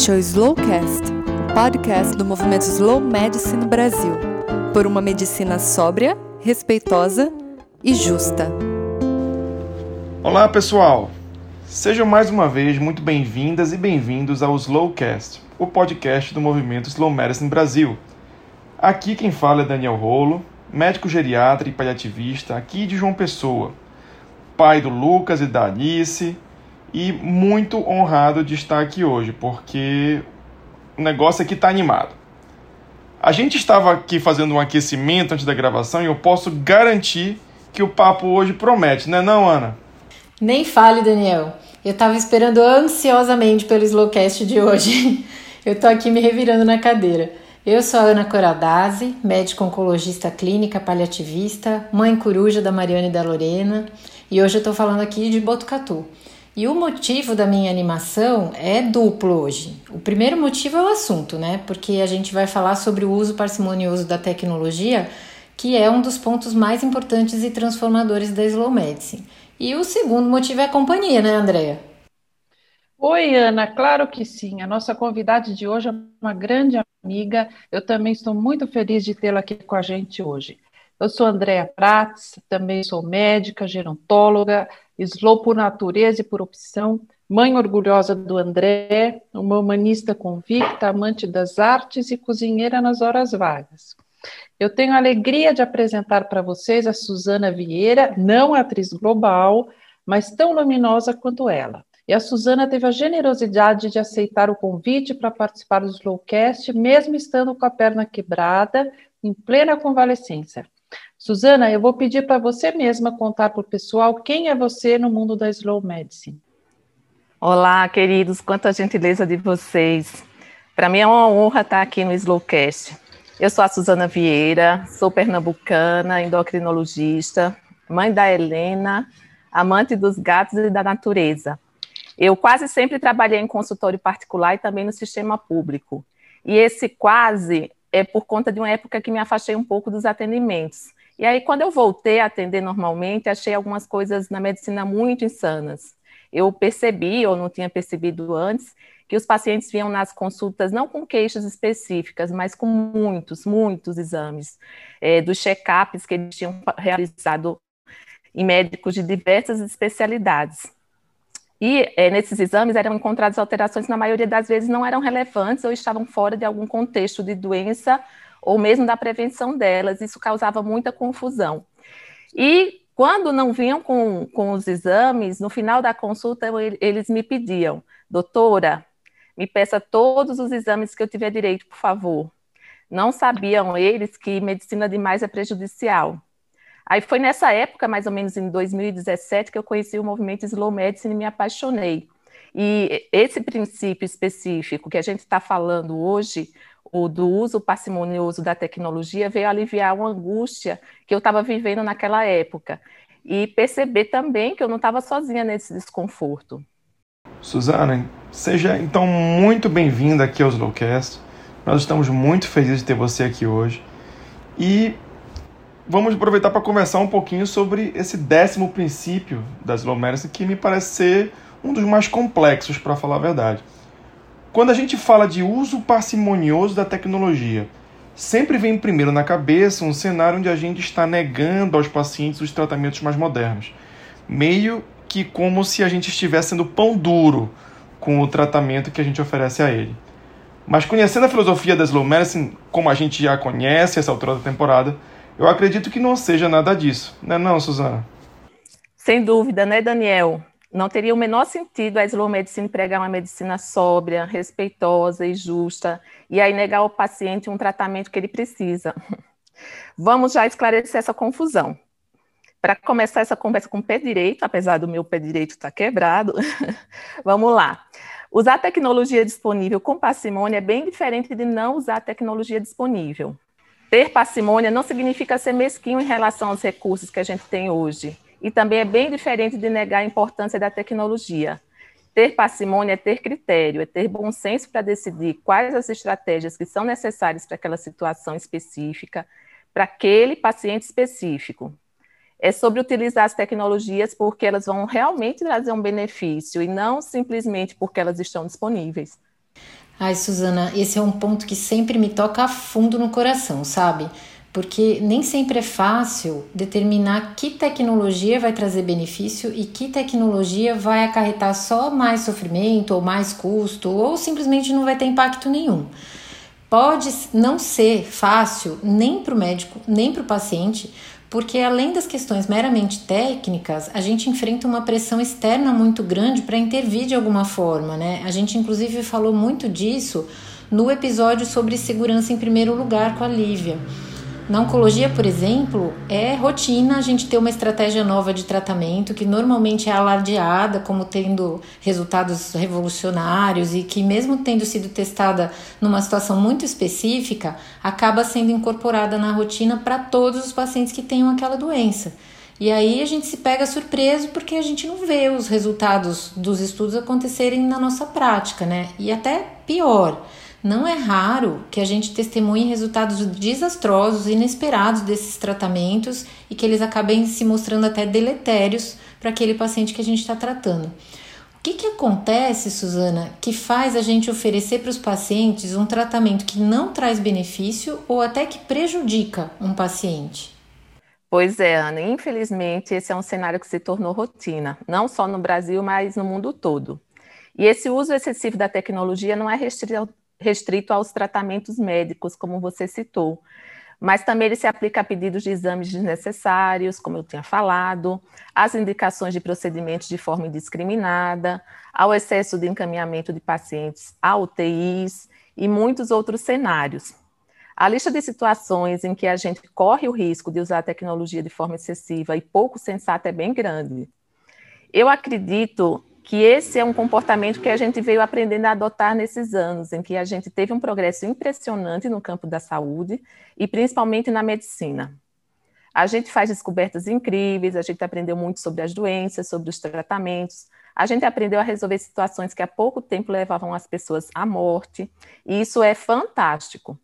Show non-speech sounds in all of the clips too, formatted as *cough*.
Este é o Slowcast, o podcast do movimento Slow Medicine Brasil, por uma medicina sóbria, respeitosa e justa. Olá, pessoal! Sejam mais uma vez muito bem-vindas e bem-vindos ao Slowcast, o podcast do movimento Slow Medicine Brasil. Aqui quem fala é Daniel Rolo, médico geriatra e paliativista aqui de João Pessoa, pai do Lucas e da Alice, e muito honrado de estar aqui hoje, porque o negócio aqui está animado. A gente estava aqui fazendo um aquecimento antes da gravação e eu posso garantir que o papo hoje promete, né não, Ana? Nem fale, Daniel. Eu estava esperando ansiosamente pelo Slowcast de hoje. *laughs* Eu tô aqui me revirando na cadeira. Eu sou a Ana Coradazzi, médica oncologista clínica paliativista, mãe coruja da Mariana e da Lorena, e hoje eu estou falando aqui de Botucatu. E o motivo da minha animação é duplo hoje. O primeiro motivo é o assunto, né? Porque a gente vai falar sobre o uso parcimonioso da tecnologia, que é um dos pontos mais importantes e transformadores da Slow Medicine. E o segundo motivo é a companhia, né, Andréia? Oi, Ana, claro que sim. A nossa convidada de hoje é uma grande amiga. Eu também estou muito feliz de tê-la aqui com a gente hoje. Eu sou Andréa Prats, também sou médica, gerontóloga, slow por natureza e por opção, mãe orgulhosa do André, uma humanista convicta, amante das artes e cozinheira nas horas vagas. Eu tenho a alegria de apresentar para vocês a Suzana Vieira, não atriz global, mas tão luminosa quanto ela. E a Suzana teve a generosidade de aceitar o convite para participar do Slowcast, mesmo estando com a perna quebrada, em plena convalescência. Suzana, eu vou pedir para você mesma contar para o pessoal quem é você no mundo da Slow Medicine. Olá, queridos, quanta gentileza de vocês. Para mim é uma honra estar aqui no Slowcast. Eu sou a Suzana Vieira, sou pernambucana, endocrinologista, mãe da Helena, amante dos gatos e da natureza. Eu quase sempre trabalhei em consultório particular e também no sistema público. E esse quase é por conta de uma época que me afastei um pouco dos atendimentos. E aí, quando eu voltei a atender normalmente, achei algumas coisas na medicina muito insanas. Eu percebi, ou não tinha percebido antes, que os pacientes vinham nas consultas não com queixas específicas, mas com muitos, muitos exames, é, dos check-ups que eles tinham realizado em médicos de diversas especialidades. E é, nesses exames eram encontradas alterações, na maioria das vezes não eram relevantes ou estavam fora de algum contexto de doença ou mesmo da prevenção delas. Isso causava muita confusão. E quando não vinham com, com os exames, no final da consulta, eles me pediam, doutora, me peça todos os exames que eu tiver direito, por favor. Não sabiam eles que medicina demais é prejudicial. Aí foi nessa época, mais ou menos em 2017, que eu conheci o movimento Slow Medicine e me apaixonei. E esse princípio específico que a gente está falando hoje o do uso parcimonioso da tecnologia veio aliviar uma angústia que eu estava vivendo naquela época e perceber também que eu não estava sozinha nesse desconforto. Suzana, seja então muito bem-vinda aqui ao Slowcast. Nós estamos muito felizes de ter você aqui hoje e vamos aproveitar para conversar um pouquinho sobre esse décimo princípio da Slow Medicine que me parece ser um dos mais complexos, para falar a verdade. Quando a gente fala de uso parcimonioso da tecnologia, sempre vem primeiro na cabeça um cenário onde a gente está negando aos pacientes os tratamentos mais modernos. Meio que como se a gente estivesse sendo pão duro com o tratamento que a gente oferece a ele. Mas conhecendo a filosofia da Slow Medicine, como a gente já conhece essa altura da temporada, eu acredito que não seja nada disso, não é não, Suzana? Sem dúvida, né, Daniel? Não teria o menor sentido a slow medicine pregar uma medicina sóbria, respeitosa e justa, e aí negar ao paciente um tratamento que ele precisa. *laughs* Vamos já esclarecer essa confusão. Para começar essa conversa com o pé direito, apesar do meu pé direito estar tá quebrado, *laughs* vamos lá. Usar tecnologia disponível com parcimônia é bem diferente de não usar tecnologia disponível. Ter parcimônia não significa ser mesquinho em relação aos recursos que a gente tem hoje e também é bem diferente de negar a importância da tecnologia. Ter parcimônia é ter critério, é ter bom senso para decidir quais as estratégias que são necessárias para aquela situação específica, para aquele paciente específico. É sobre utilizar as tecnologias porque elas vão realmente trazer um benefício e não simplesmente porque elas estão disponíveis. Ai, Suzana, esse é um ponto que sempre me toca a fundo no coração, sabe? Porque nem sempre é fácil determinar que tecnologia vai trazer benefício e que tecnologia vai acarretar só mais sofrimento ou mais custo ou simplesmente não vai ter impacto nenhum. Pode não ser fácil nem para o médico, nem para o paciente, porque além das questões meramente técnicas, a gente enfrenta uma pressão externa muito grande para intervir de alguma forma, né? A gente inclusive falou muito disso no episódio sobre segurança em primeiro lugar com a Lívia. Na oncologia, por exemplo, é rotina a gente ter uma estratégia nova de tratamento que normalmente é alardeada como tendo resultados revolucionários e que, mesmo tendo sido testada numa situação muito específica, acaba sendo incorporada na rotina para todos os pacientes que tenham aquela doença. E aí a gente se pega surpreso porque a gente não vê os resultados dos estudos acontecerem na nossa prática, né? E até pior não é raro que a gente testemunhe resultados desastrosos, inesperados desses tratamentos e que eles acabem se mostrando até deletérios para aquele paciente que a gente está tratando. O que, que acontece, Suzana, que faz a gente oferecer para os pacientes um tratamento que não traz benefício ou até que prejudica um paciente? Pois é, Ana, infelizmente esse é um cenário que se tornou rotina, não só no Brasil, mas no mundo todo. E esse uso excessivo da tecnologia não é restrito restrito aos tratamentos médicos, como você citou. Mas também ele se aplica a pedidos de exames desnecessários, como eu tinha falado, às indicações de procedimentos de forma indiscriminada, ao excesso de encaminhamento de pacientes a UTIs e muitos outros cenários. A lista de situações em que a gente corre o risco de usar a tecnologia de forma excessiva e pouco sensata é bem grande. Eu acredito que esse é um comportamento que a gente veio aprendendo a adotar nesses anos, em que a gente teve um progresso impressionante no campo da saúde e principalmente na medicina. A gente faz descobertas incríveis, a gente aprendeu muito sobre as doenças, sobre os tratamentos, a gente aprendeu a resolver situações que há pouco tempo levavam as pessoas à morte, e isso é fantástico.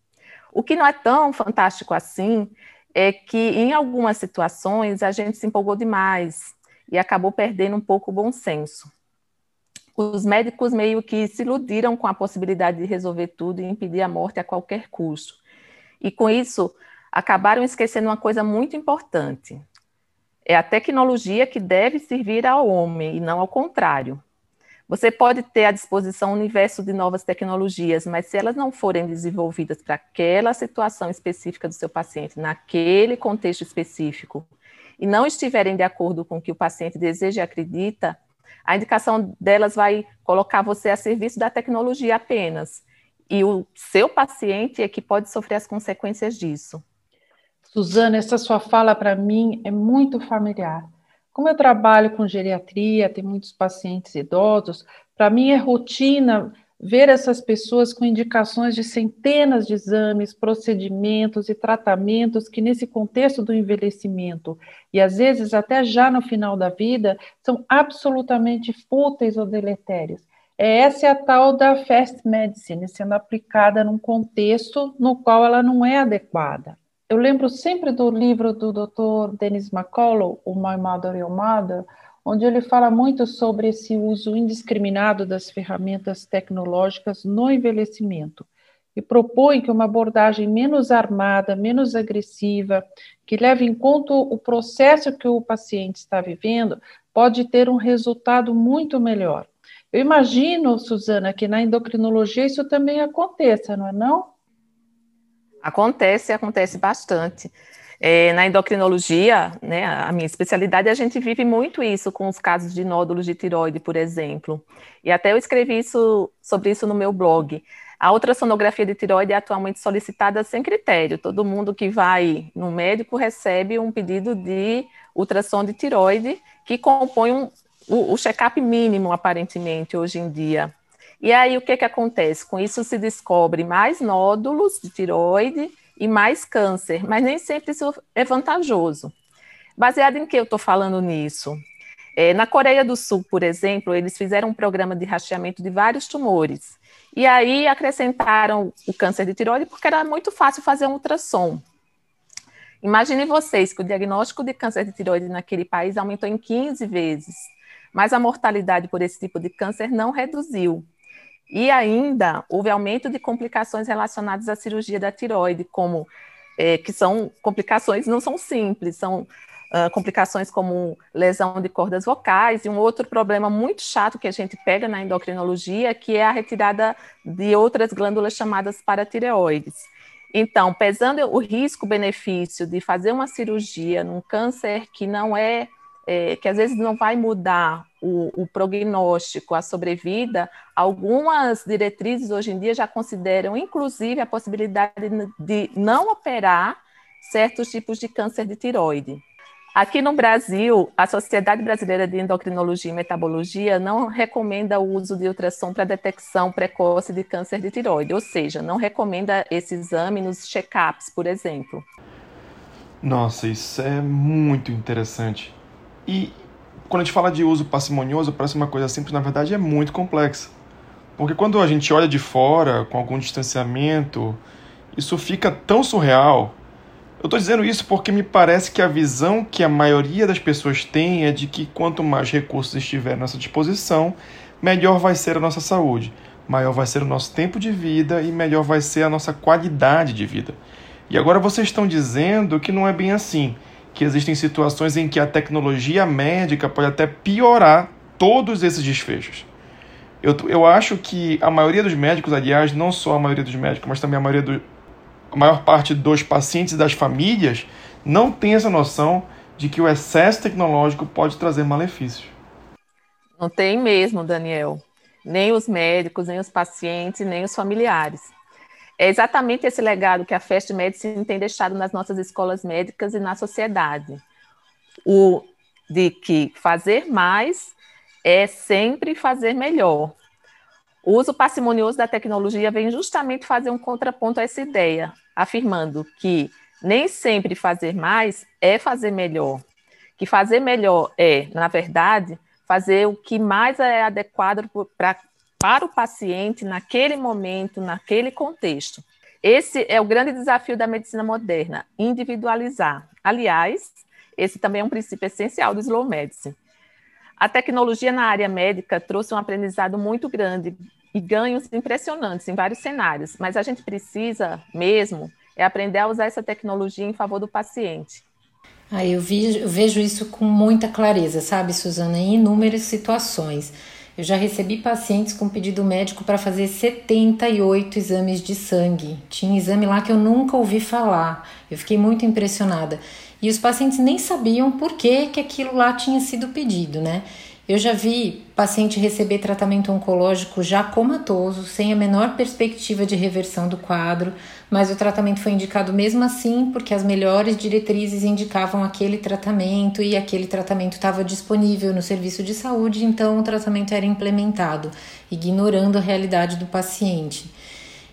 O que não é tão fantástico assim é que, em algumas situações, a gente se empolgou demais e acabou perdendo um pouco o bom senso os médicos meio que se iludiram com a possibilidade de resolver tudo e impedir a morte a qualquer custo. E com isso, acabaram esquecendo uma coisa muito importante. É a tecnologia que deve servir ao homem e não ao contrário. Você pode ter à disposição um universo de novas tecnologias, mas se elas não forem desenvolvidas para aquela situação específica do seu paciente, naquele contexto específico, e não estiverem de acordo com o que o paciente deseja e acredita, a indicação delas vai colocar você a serviço da tecnologia apenas. E o seu paciente é que pode sofrer as consequências disso. Suzana, essa sua fala para mim é muito familiar. Como eu trabalho com geriatria, tem muitos pacientes idosos, para mim é rotina ver essas pessoas com indicações de centenas de exames, procedimentos e tratamentos que, nesse contexto do envelhecimento, e às vezes até já no final da vida, são absolutamente fúteis ou deletérios. É, essa é a tal da fast medicine, sendo aplicada num contexto no qual ela não é adequada. Eu lembro sempre do livro do Dr. Dennis McCullough, O My Mother, Your Mother, onde ele fala muito sobre esse uso indiscriminado das ferramentas tecnológicas no envelhecimento e propõe que uma abordagem menos armada, menos agressiva, que leve em conta o processo que o paciente está vivendo, pode ter um resultado muito melhor. Eu imagino, Suzana, que na endocrinologia isso também aconteça, não é não? Acontece, acontece bastante. É, na endocrinologia, né, a minha especialidade, a gente vive muito isso com os casos de nódulos de tiroide, por exemplo. E até eu escrevi isso, sobre isso no meu blog. A ultrassonografia de tiroide é atualmente solicitada sem critério. Todo mundo que vai no médico recebe um pedido de ultrassom de tiroide que compõe um, o, o check-up mínimo, aparentemente, hoje em dia. E aí, o que, que acontece? Com isso se descobre mais nódulos de tiroide e mais câncer, mas nem sempre isso é vantajoso. Baseado em que eu estou falando nisso? É, na Coreia do Sul, por exemplo, eles fizeram um programa de rastreamento de vários tumores. E aí acrescentaram o câncer de tiroide porque era muito fácil fazer um ultrassom. Imaginem vocês que o diagnóstico de câncer de tiroide naquele país aumentou em 15 vezes, mas a mortalidade por esse tipo de câncer não reduziu. E ainda houve aumento de complicações relacionadas à cirurgia da tiroide, como é, que são complicações não são simples, são uh, complicações como lesão de cordas vocais e um outro problema muito chato que a gente pega na endocrinologia, que é a retirada de outras glândulas chamadas paratireoides. Então, pesando o risco-benefício de fazer uma cirurgia num câncer que não é, é que às vezes não vai mudar o, o, prognóstico, a sobrevida, algumas diretrizes hoje em dia já consideram, inclusive, a possibilidade de não operar certos tipos de câncer de tiroide. Aqui no Brasil, a Sociedade Brasileira de Endocrinologia e Metabologia não recomenda o uso de ultrassom para detecção precoce de câncer de tiroide, ou seja, não recomenda esse exame nos check-ups, por exemplo. Nossa, isso é muito interessante. E quando a gente fala de uso parcimonioso, parece uma coisa simples, na verdade é muito complexa. Porque quando a gente olha de fora, com algum distanciamento, isso fica tão surreal eu estou dizendo isso porque me parece que a visão que a maioria das pessoas tem é de que quanto mais recursos estiver à nossa disposição, melhor vai ser a nossa saúde, maior vai ser o nosso tempo de vida e melhor vai ser a nossa qualidade de vida. E agora vocês estão dizendo que não é bem assim, que existem situações em que a tecnologia médica pode até piorar todos esses desfechos. Eu, eu acho que a maioria dos médicos, aliás, não só a maioria dos médicos, mas também a maioria do, a maior parte dos pacientes e das famílias não tem essa noção de que o excesso tecnológico pode trazer malefícios. Não tem mesmo, Daniel. Nem os médicos, nem os pacientes, nem os familiares. É exatamente esse legado que a Fast Medicine tem deixado nas nossas escolas médicas e na sociedade. O de que fazer mais é sempre fazer melhor. O uso parcimonioso da tecnologia vem justamente fazer um contraponto a essa ideia, afirmando que nem sempre fazer mais é fazer melhor. Que fazer melhor é, na verdade, fazer o que mais é adequado pra, para o paciente naquele momento, naquele contexto. Esse é o grande desafio da medicina moderna, individualizar. Aliás, esse também é um princípio essencial do slow medicine. A tecnologia na área médica trouxe um aprendizado muito grande e ganhos impressionantes em vários cenários, mas a gente precisa mesmo é aprender a usar essa tecnologia em favor do paciente. Ah, eu, vi, eu vejo isso com muita clareza, sabe, Suzana, em inúmeras situações. Eu já recebi pacientes com pedido médico para fazer 78 exames de sangue. Tinha exame lá que eu nunca ouvi falar. Eu fiquei muito impressionada. E os pacientes nem sabiam por que, que aquilo lá tinha sido pedido, né? Eu já vi paciente receber tratamento oncológico já comatoso, sem a menor perspectiva de reversão do quadro, mas o tratamento foi indicado mesmo assim porque as melhores diretrizes indicavam aquele tratamento e aquele tratamento estava disponível no serviço de saúde, então o tratamento era implementado, ignorando a realidade do paciente.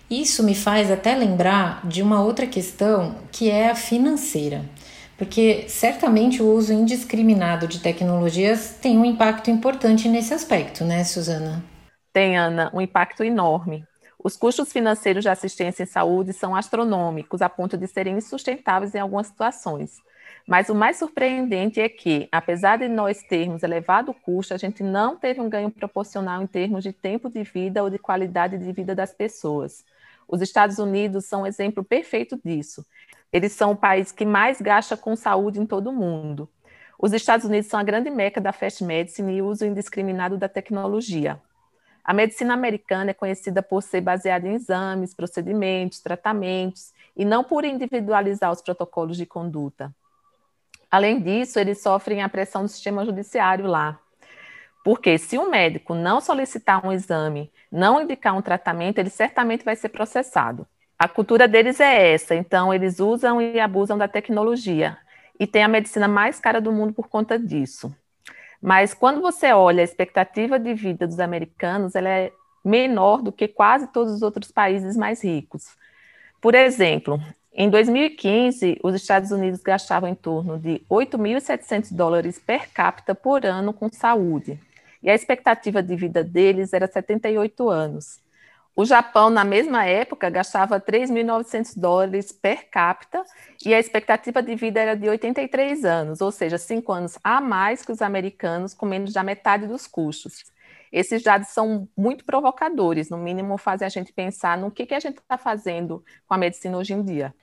Isso me faz até lembrar de uma outra questão que é a financeira porque certamente o uso indiscriminado de tecnologias tem um impacto importante nesse aspecto, né, Suzana? Tem, Ana, um impacto enorme. Os custos financeiros de assistência em saúde são astronômicos, a ponto de serem insustentáveis em algumas situações. Mas o mais surpreendente é que, apesar de nós termos elevado custo, a gente não teve um ganho proporcional em termos de tempo de vida ou de qualidade de vida das pessoas. Os Estados Unidos são um exemplo perfeito disso. Eles são o país que mais gasta com saúde em todo o mundo. Os Estados Unidos são a grande meca da fast medicine e uso indiscriminado da tecnologia. A medicina americana é conhecida por ser baseada em exames, procedimentos, tratamentos e não por individualizar os protocolos de conduta. Além disso, eles sofrem a pressão do sistema judiciário lá. Porque se o médico não solicitar um exame, não indicar um tratamento, ele certamente vai ser processado. A cultura deles é essa, então eles usam e abusam da tecnologia e tem a medicina mais cara do mundo por conta disso. Mas quando você olha a expectativa de vida dos americanos, ela é menor do que quase todos os outros países mais ricos. Por exemplo, em 2015, os Estados Unidos gastavam em torno de 8.700 dólares per capita por ano com saúde, e a expectativa de vida deles era 78 anos. O Japão, na mesma época, gastava 3.900 dólares per capita e a expectativa de vida era de 83 anos, ou seja, cinco anos a mais que os americanos, com menos da metade dos custos. Esses dados são muito provocadores, no mínimo fazem a gente pensar no que, que a gente está fazendo com a medicina hoje em dia.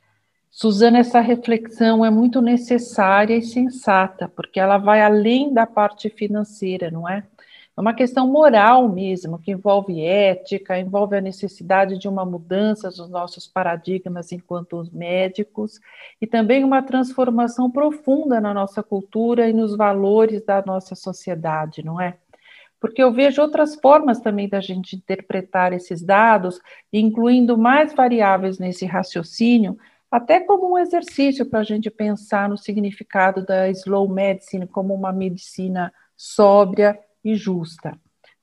Suzana, essa reflexão é muito necessária e sensata, porque ela vai além da parte financeira, não é? É uma questão moral mesmo, que envolve ética, envolve a necessidade de uma mudança dos nossos paradigmas enquanto médicos e também uma transformação profunda na nossa cultura e nos valores da nossa sociedade, não é? Porque eu vejo outras formas também da gente interpretar esses dados, incluindo mais variáveis nesse raciocínio, até como um exercício para a gente pensar no significado da slow medicine como uma medicina sóbria e justa.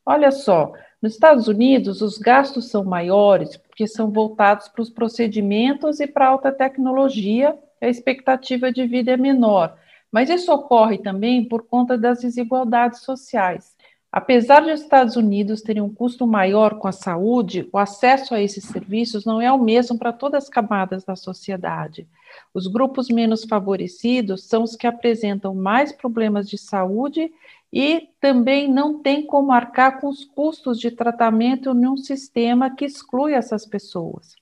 Olha só, nos Estados Unidos os gastos são maiores porque são voltados para os procedimentos e para alta tecnologia, a expectativa de vida é menor, mas isso ocorre também por conta das desigualdades sociais. Apesar de os Estados Unidos terem um custo maior com a saúde, o acesso a esses serviços não é o mesmo para todas as camadas da sociedade. Os grupos menos favorecidos são os que apresentam mais problemas de saúde e também não têm como arcar com os custos de tratamento num sistema que exclui essas pessoas.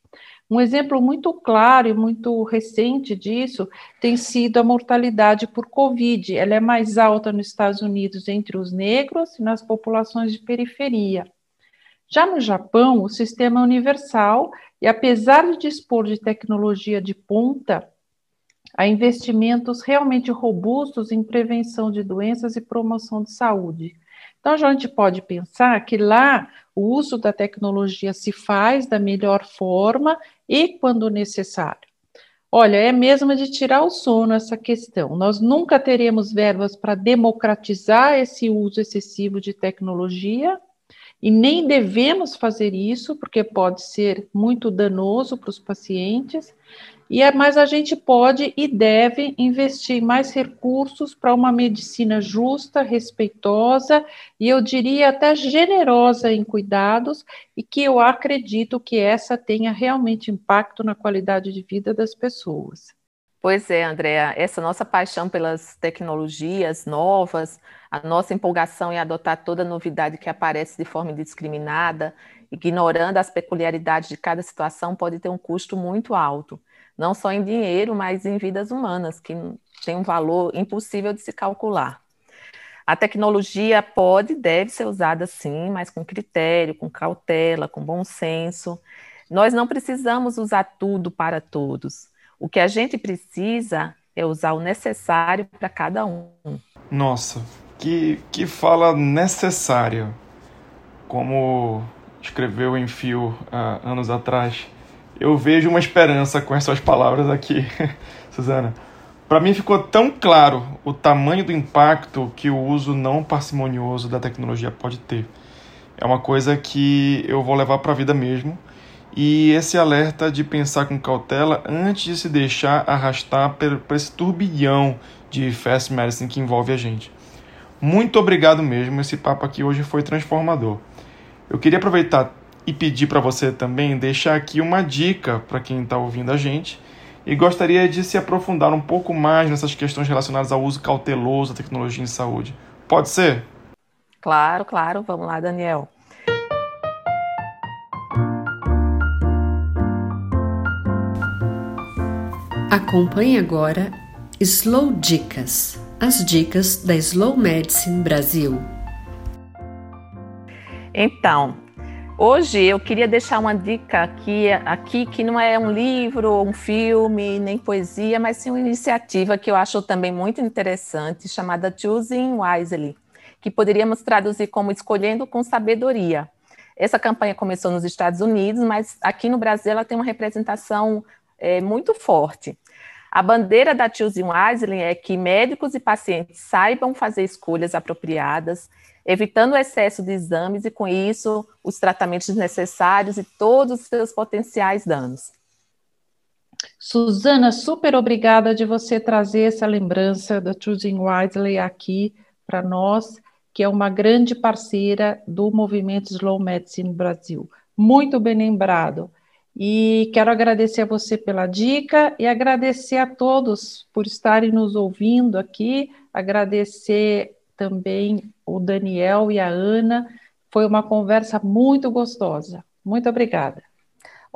Um exemplo muito claro e muito recente disso tem sido a mortalidade por Covid. Ela é mais alta nos Estados Unidos entre os negros e nas populações de periferia. Já no Japão, o sistema é universal e, apesar de dispor de tecnologia de ponta, há investimentos realmente robustos em prevenção de doenças e promoção de saúde. Então, a gente pode pensar que lá o uso da tecnologia se faz da melhor forma e quando necessário. Olha, é mesmo de tirar o sono essa questão. Nós nunca teremos verbas para democratizar esse uso excessivo de tecnologia e nem devemos fazer isso, porque pode ser muito danoso para os pacientes, e é, mas a gente pode e deve investir mais recursos para uma medicina justa, respeitosa e eu diria até generosa em cuidados e que eu acredito que essa tenha realmente impacto na qualidade de vida das pessoas. Pois é, Andréa, essa nossa paixão pelas tecnologias novas, a nossa empolgação em adotar toda novidade que aparece de forma indiscriminada, ignorando as peculiaridades de cada situação, pode ter um custo muito alto não só em dinheiro, mas em vidas humanas, que tem um valor impossível de se calcular. A tecnologia pode e deve ser usada sim, mas com critério, com cautela, com bom senso. Nós não precisamos usar tudo para todos. O que a gente precisa é usar o necessário para cada um. Nossa, que, que fala necessária. Como escreveu em Fio uh, anos atrás, eu vejo uma esperança com essas palavras aqui, *laughs* Suzana. Para mim ficou tão claro o tamanho do impacto que o uso não parcimonioso da tecnologia pode ter. É uma coisa que eu vou levar para a vida mesmo. E esse alerta de pensar com cautela antes de se deixar arrastar por esse turbilhão de fast medicine que envolve a gente. Muito obrigado mesmo, esse papo aqui hoje foi transformador. Eu queria aproveitar e pedir para você também deixar aqui uma dica para quem está ouvindo a gente e gostaria de se aprofundar um pouco mais nessas questões relacionadas ao uso cauteloso da tecnologia em saúde. Pode ser? Claro, claro. Vamos lá, Daniel. Acompanhe agora Slow Dicas, as dicas da Slow Medicine Brasil. Então, Hoje eu queria deixar uma dica aqui, aqui que não é um livro, um filme, nem poesia, mas sim uma iniciativa que eu acho também muito interessante, chamada Choosing Wisely, que poderíamos traduzir como Escolhendo com Sabedoria. Essa campanha começou nos Estados Unidos, mas aqui no Brasil ela tem uma representação é, muito forte. A bandeira da Choosing Wisely é que médicos e pacientes saibam fazer escolhas apropriadas evitando o excesso de exames e, com isso, os tratamentos necessários e todos os seus potenciais danos. Suzana, super obrigada de você trazer essa lembrança da Choosing Wisely aqui para nós, que é uma grande parceira do movimento Slow Medicine Brasil. Muito bem lembrado. E quero agradecer a você pela dica e agradecer a todos por estarem nos ouvindo aqui, agradecer também o Daniel e a Ana. Foi uma conversa muito gostosa. Muito obrigada.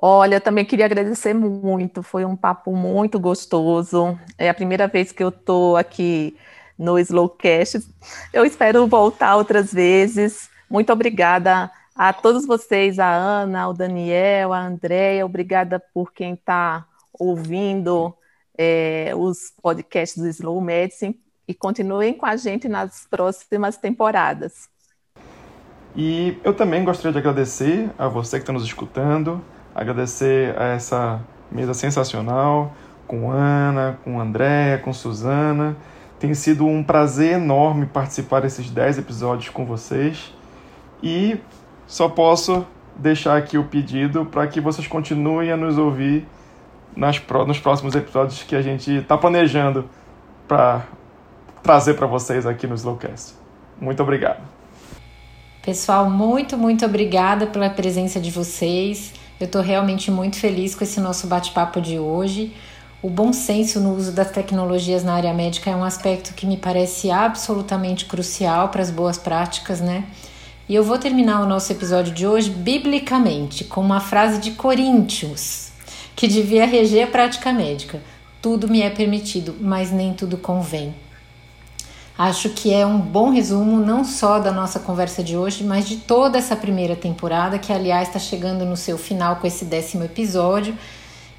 Olha, também queria agradecer muito, foi um papo muito gostoso. É a primeira vez que eu estou aqui no Slowcast. Eu espero voltar outras vezes. Muito obrigada a todos vocês, a Ana, o Daniel, a Andréia, obrigada por quem está ouvindo é, os podcasts do Slow Medicine e continuem com a gente nas próximas temporadas. E eu também gostaria de agradecer a você que está nos escutando, agradecer a essa mesa sensacional com Ana, com Andréia, com Suzana. Tem sido um prazer enorme participar desses 10 episódios com vocês. E só posso deixar aqui o pedido para que vocês continuem a nos ouvir nas, nos próximos episódios que a gente está planejando para trazer para vocês aqui no Slowcast. Muito obrigado. Pessoal, muito, muito obrigada pela presença de vocês. Eu estou realmente muito feliz com esse nosso bate-papo de hoje. O bom senso no uso das tecnologias na área médica é um aspecto que me parece absolutamente crucial para as boas práticas, né? E eu vou terminar o nosso episódio de hoje biblicamente, com uma frase de Coríntios, que devia reger a prática médica. Tudo me é permitido, mas nem tudo convém. Acho que é um bom resumo não só da nossa conversa de hoje, mas de toda essa primeira temporada, que aliás está chegando no seu final com esse décimo episódio.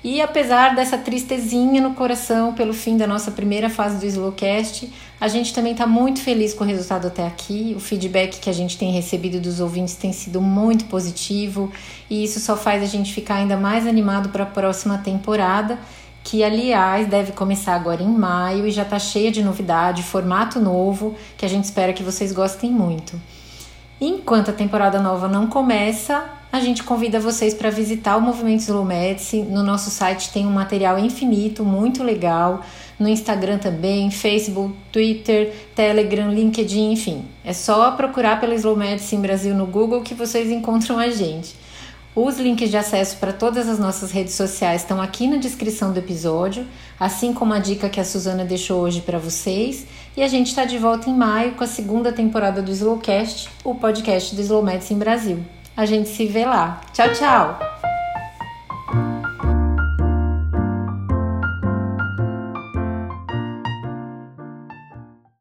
E apesar dessa tristezinha no coração pelo fim da nossa primeira fase do Slowcast, a gente também está muito feliz com o resultado até aqui. O feedback que a gente tem recebido dos ouvintes tem sido muito positivo e isso só faz a gente ficar ainda mais animado para a próxima temporada que aliás deve começar agora em maio e já está cheia de novidade, formato novo, que a gente espera que vocês gostem muito. Enquanto a temporada nova não começa, a gente convida vocês para visitar o Movimento Slow Medicine. No nosso site tem um material infinito, muito legal. No Instagram também, Facebook, Twitter, Telegram, LinkedIn, enfim. É só procurar pela Slow Medicine Brasil no Google que vocês encontram a gente. Os links de acesso para todas as nossas redes sociais estão aqui na descrição do episódio, assim como a dica que a Suzana deixou hoje para vocês. E a gente está de volta em maio com a segunda temporada do Slowcast, o podcast do Slow Medicine Brasil. A gente se vê lá. Tchau, tchau!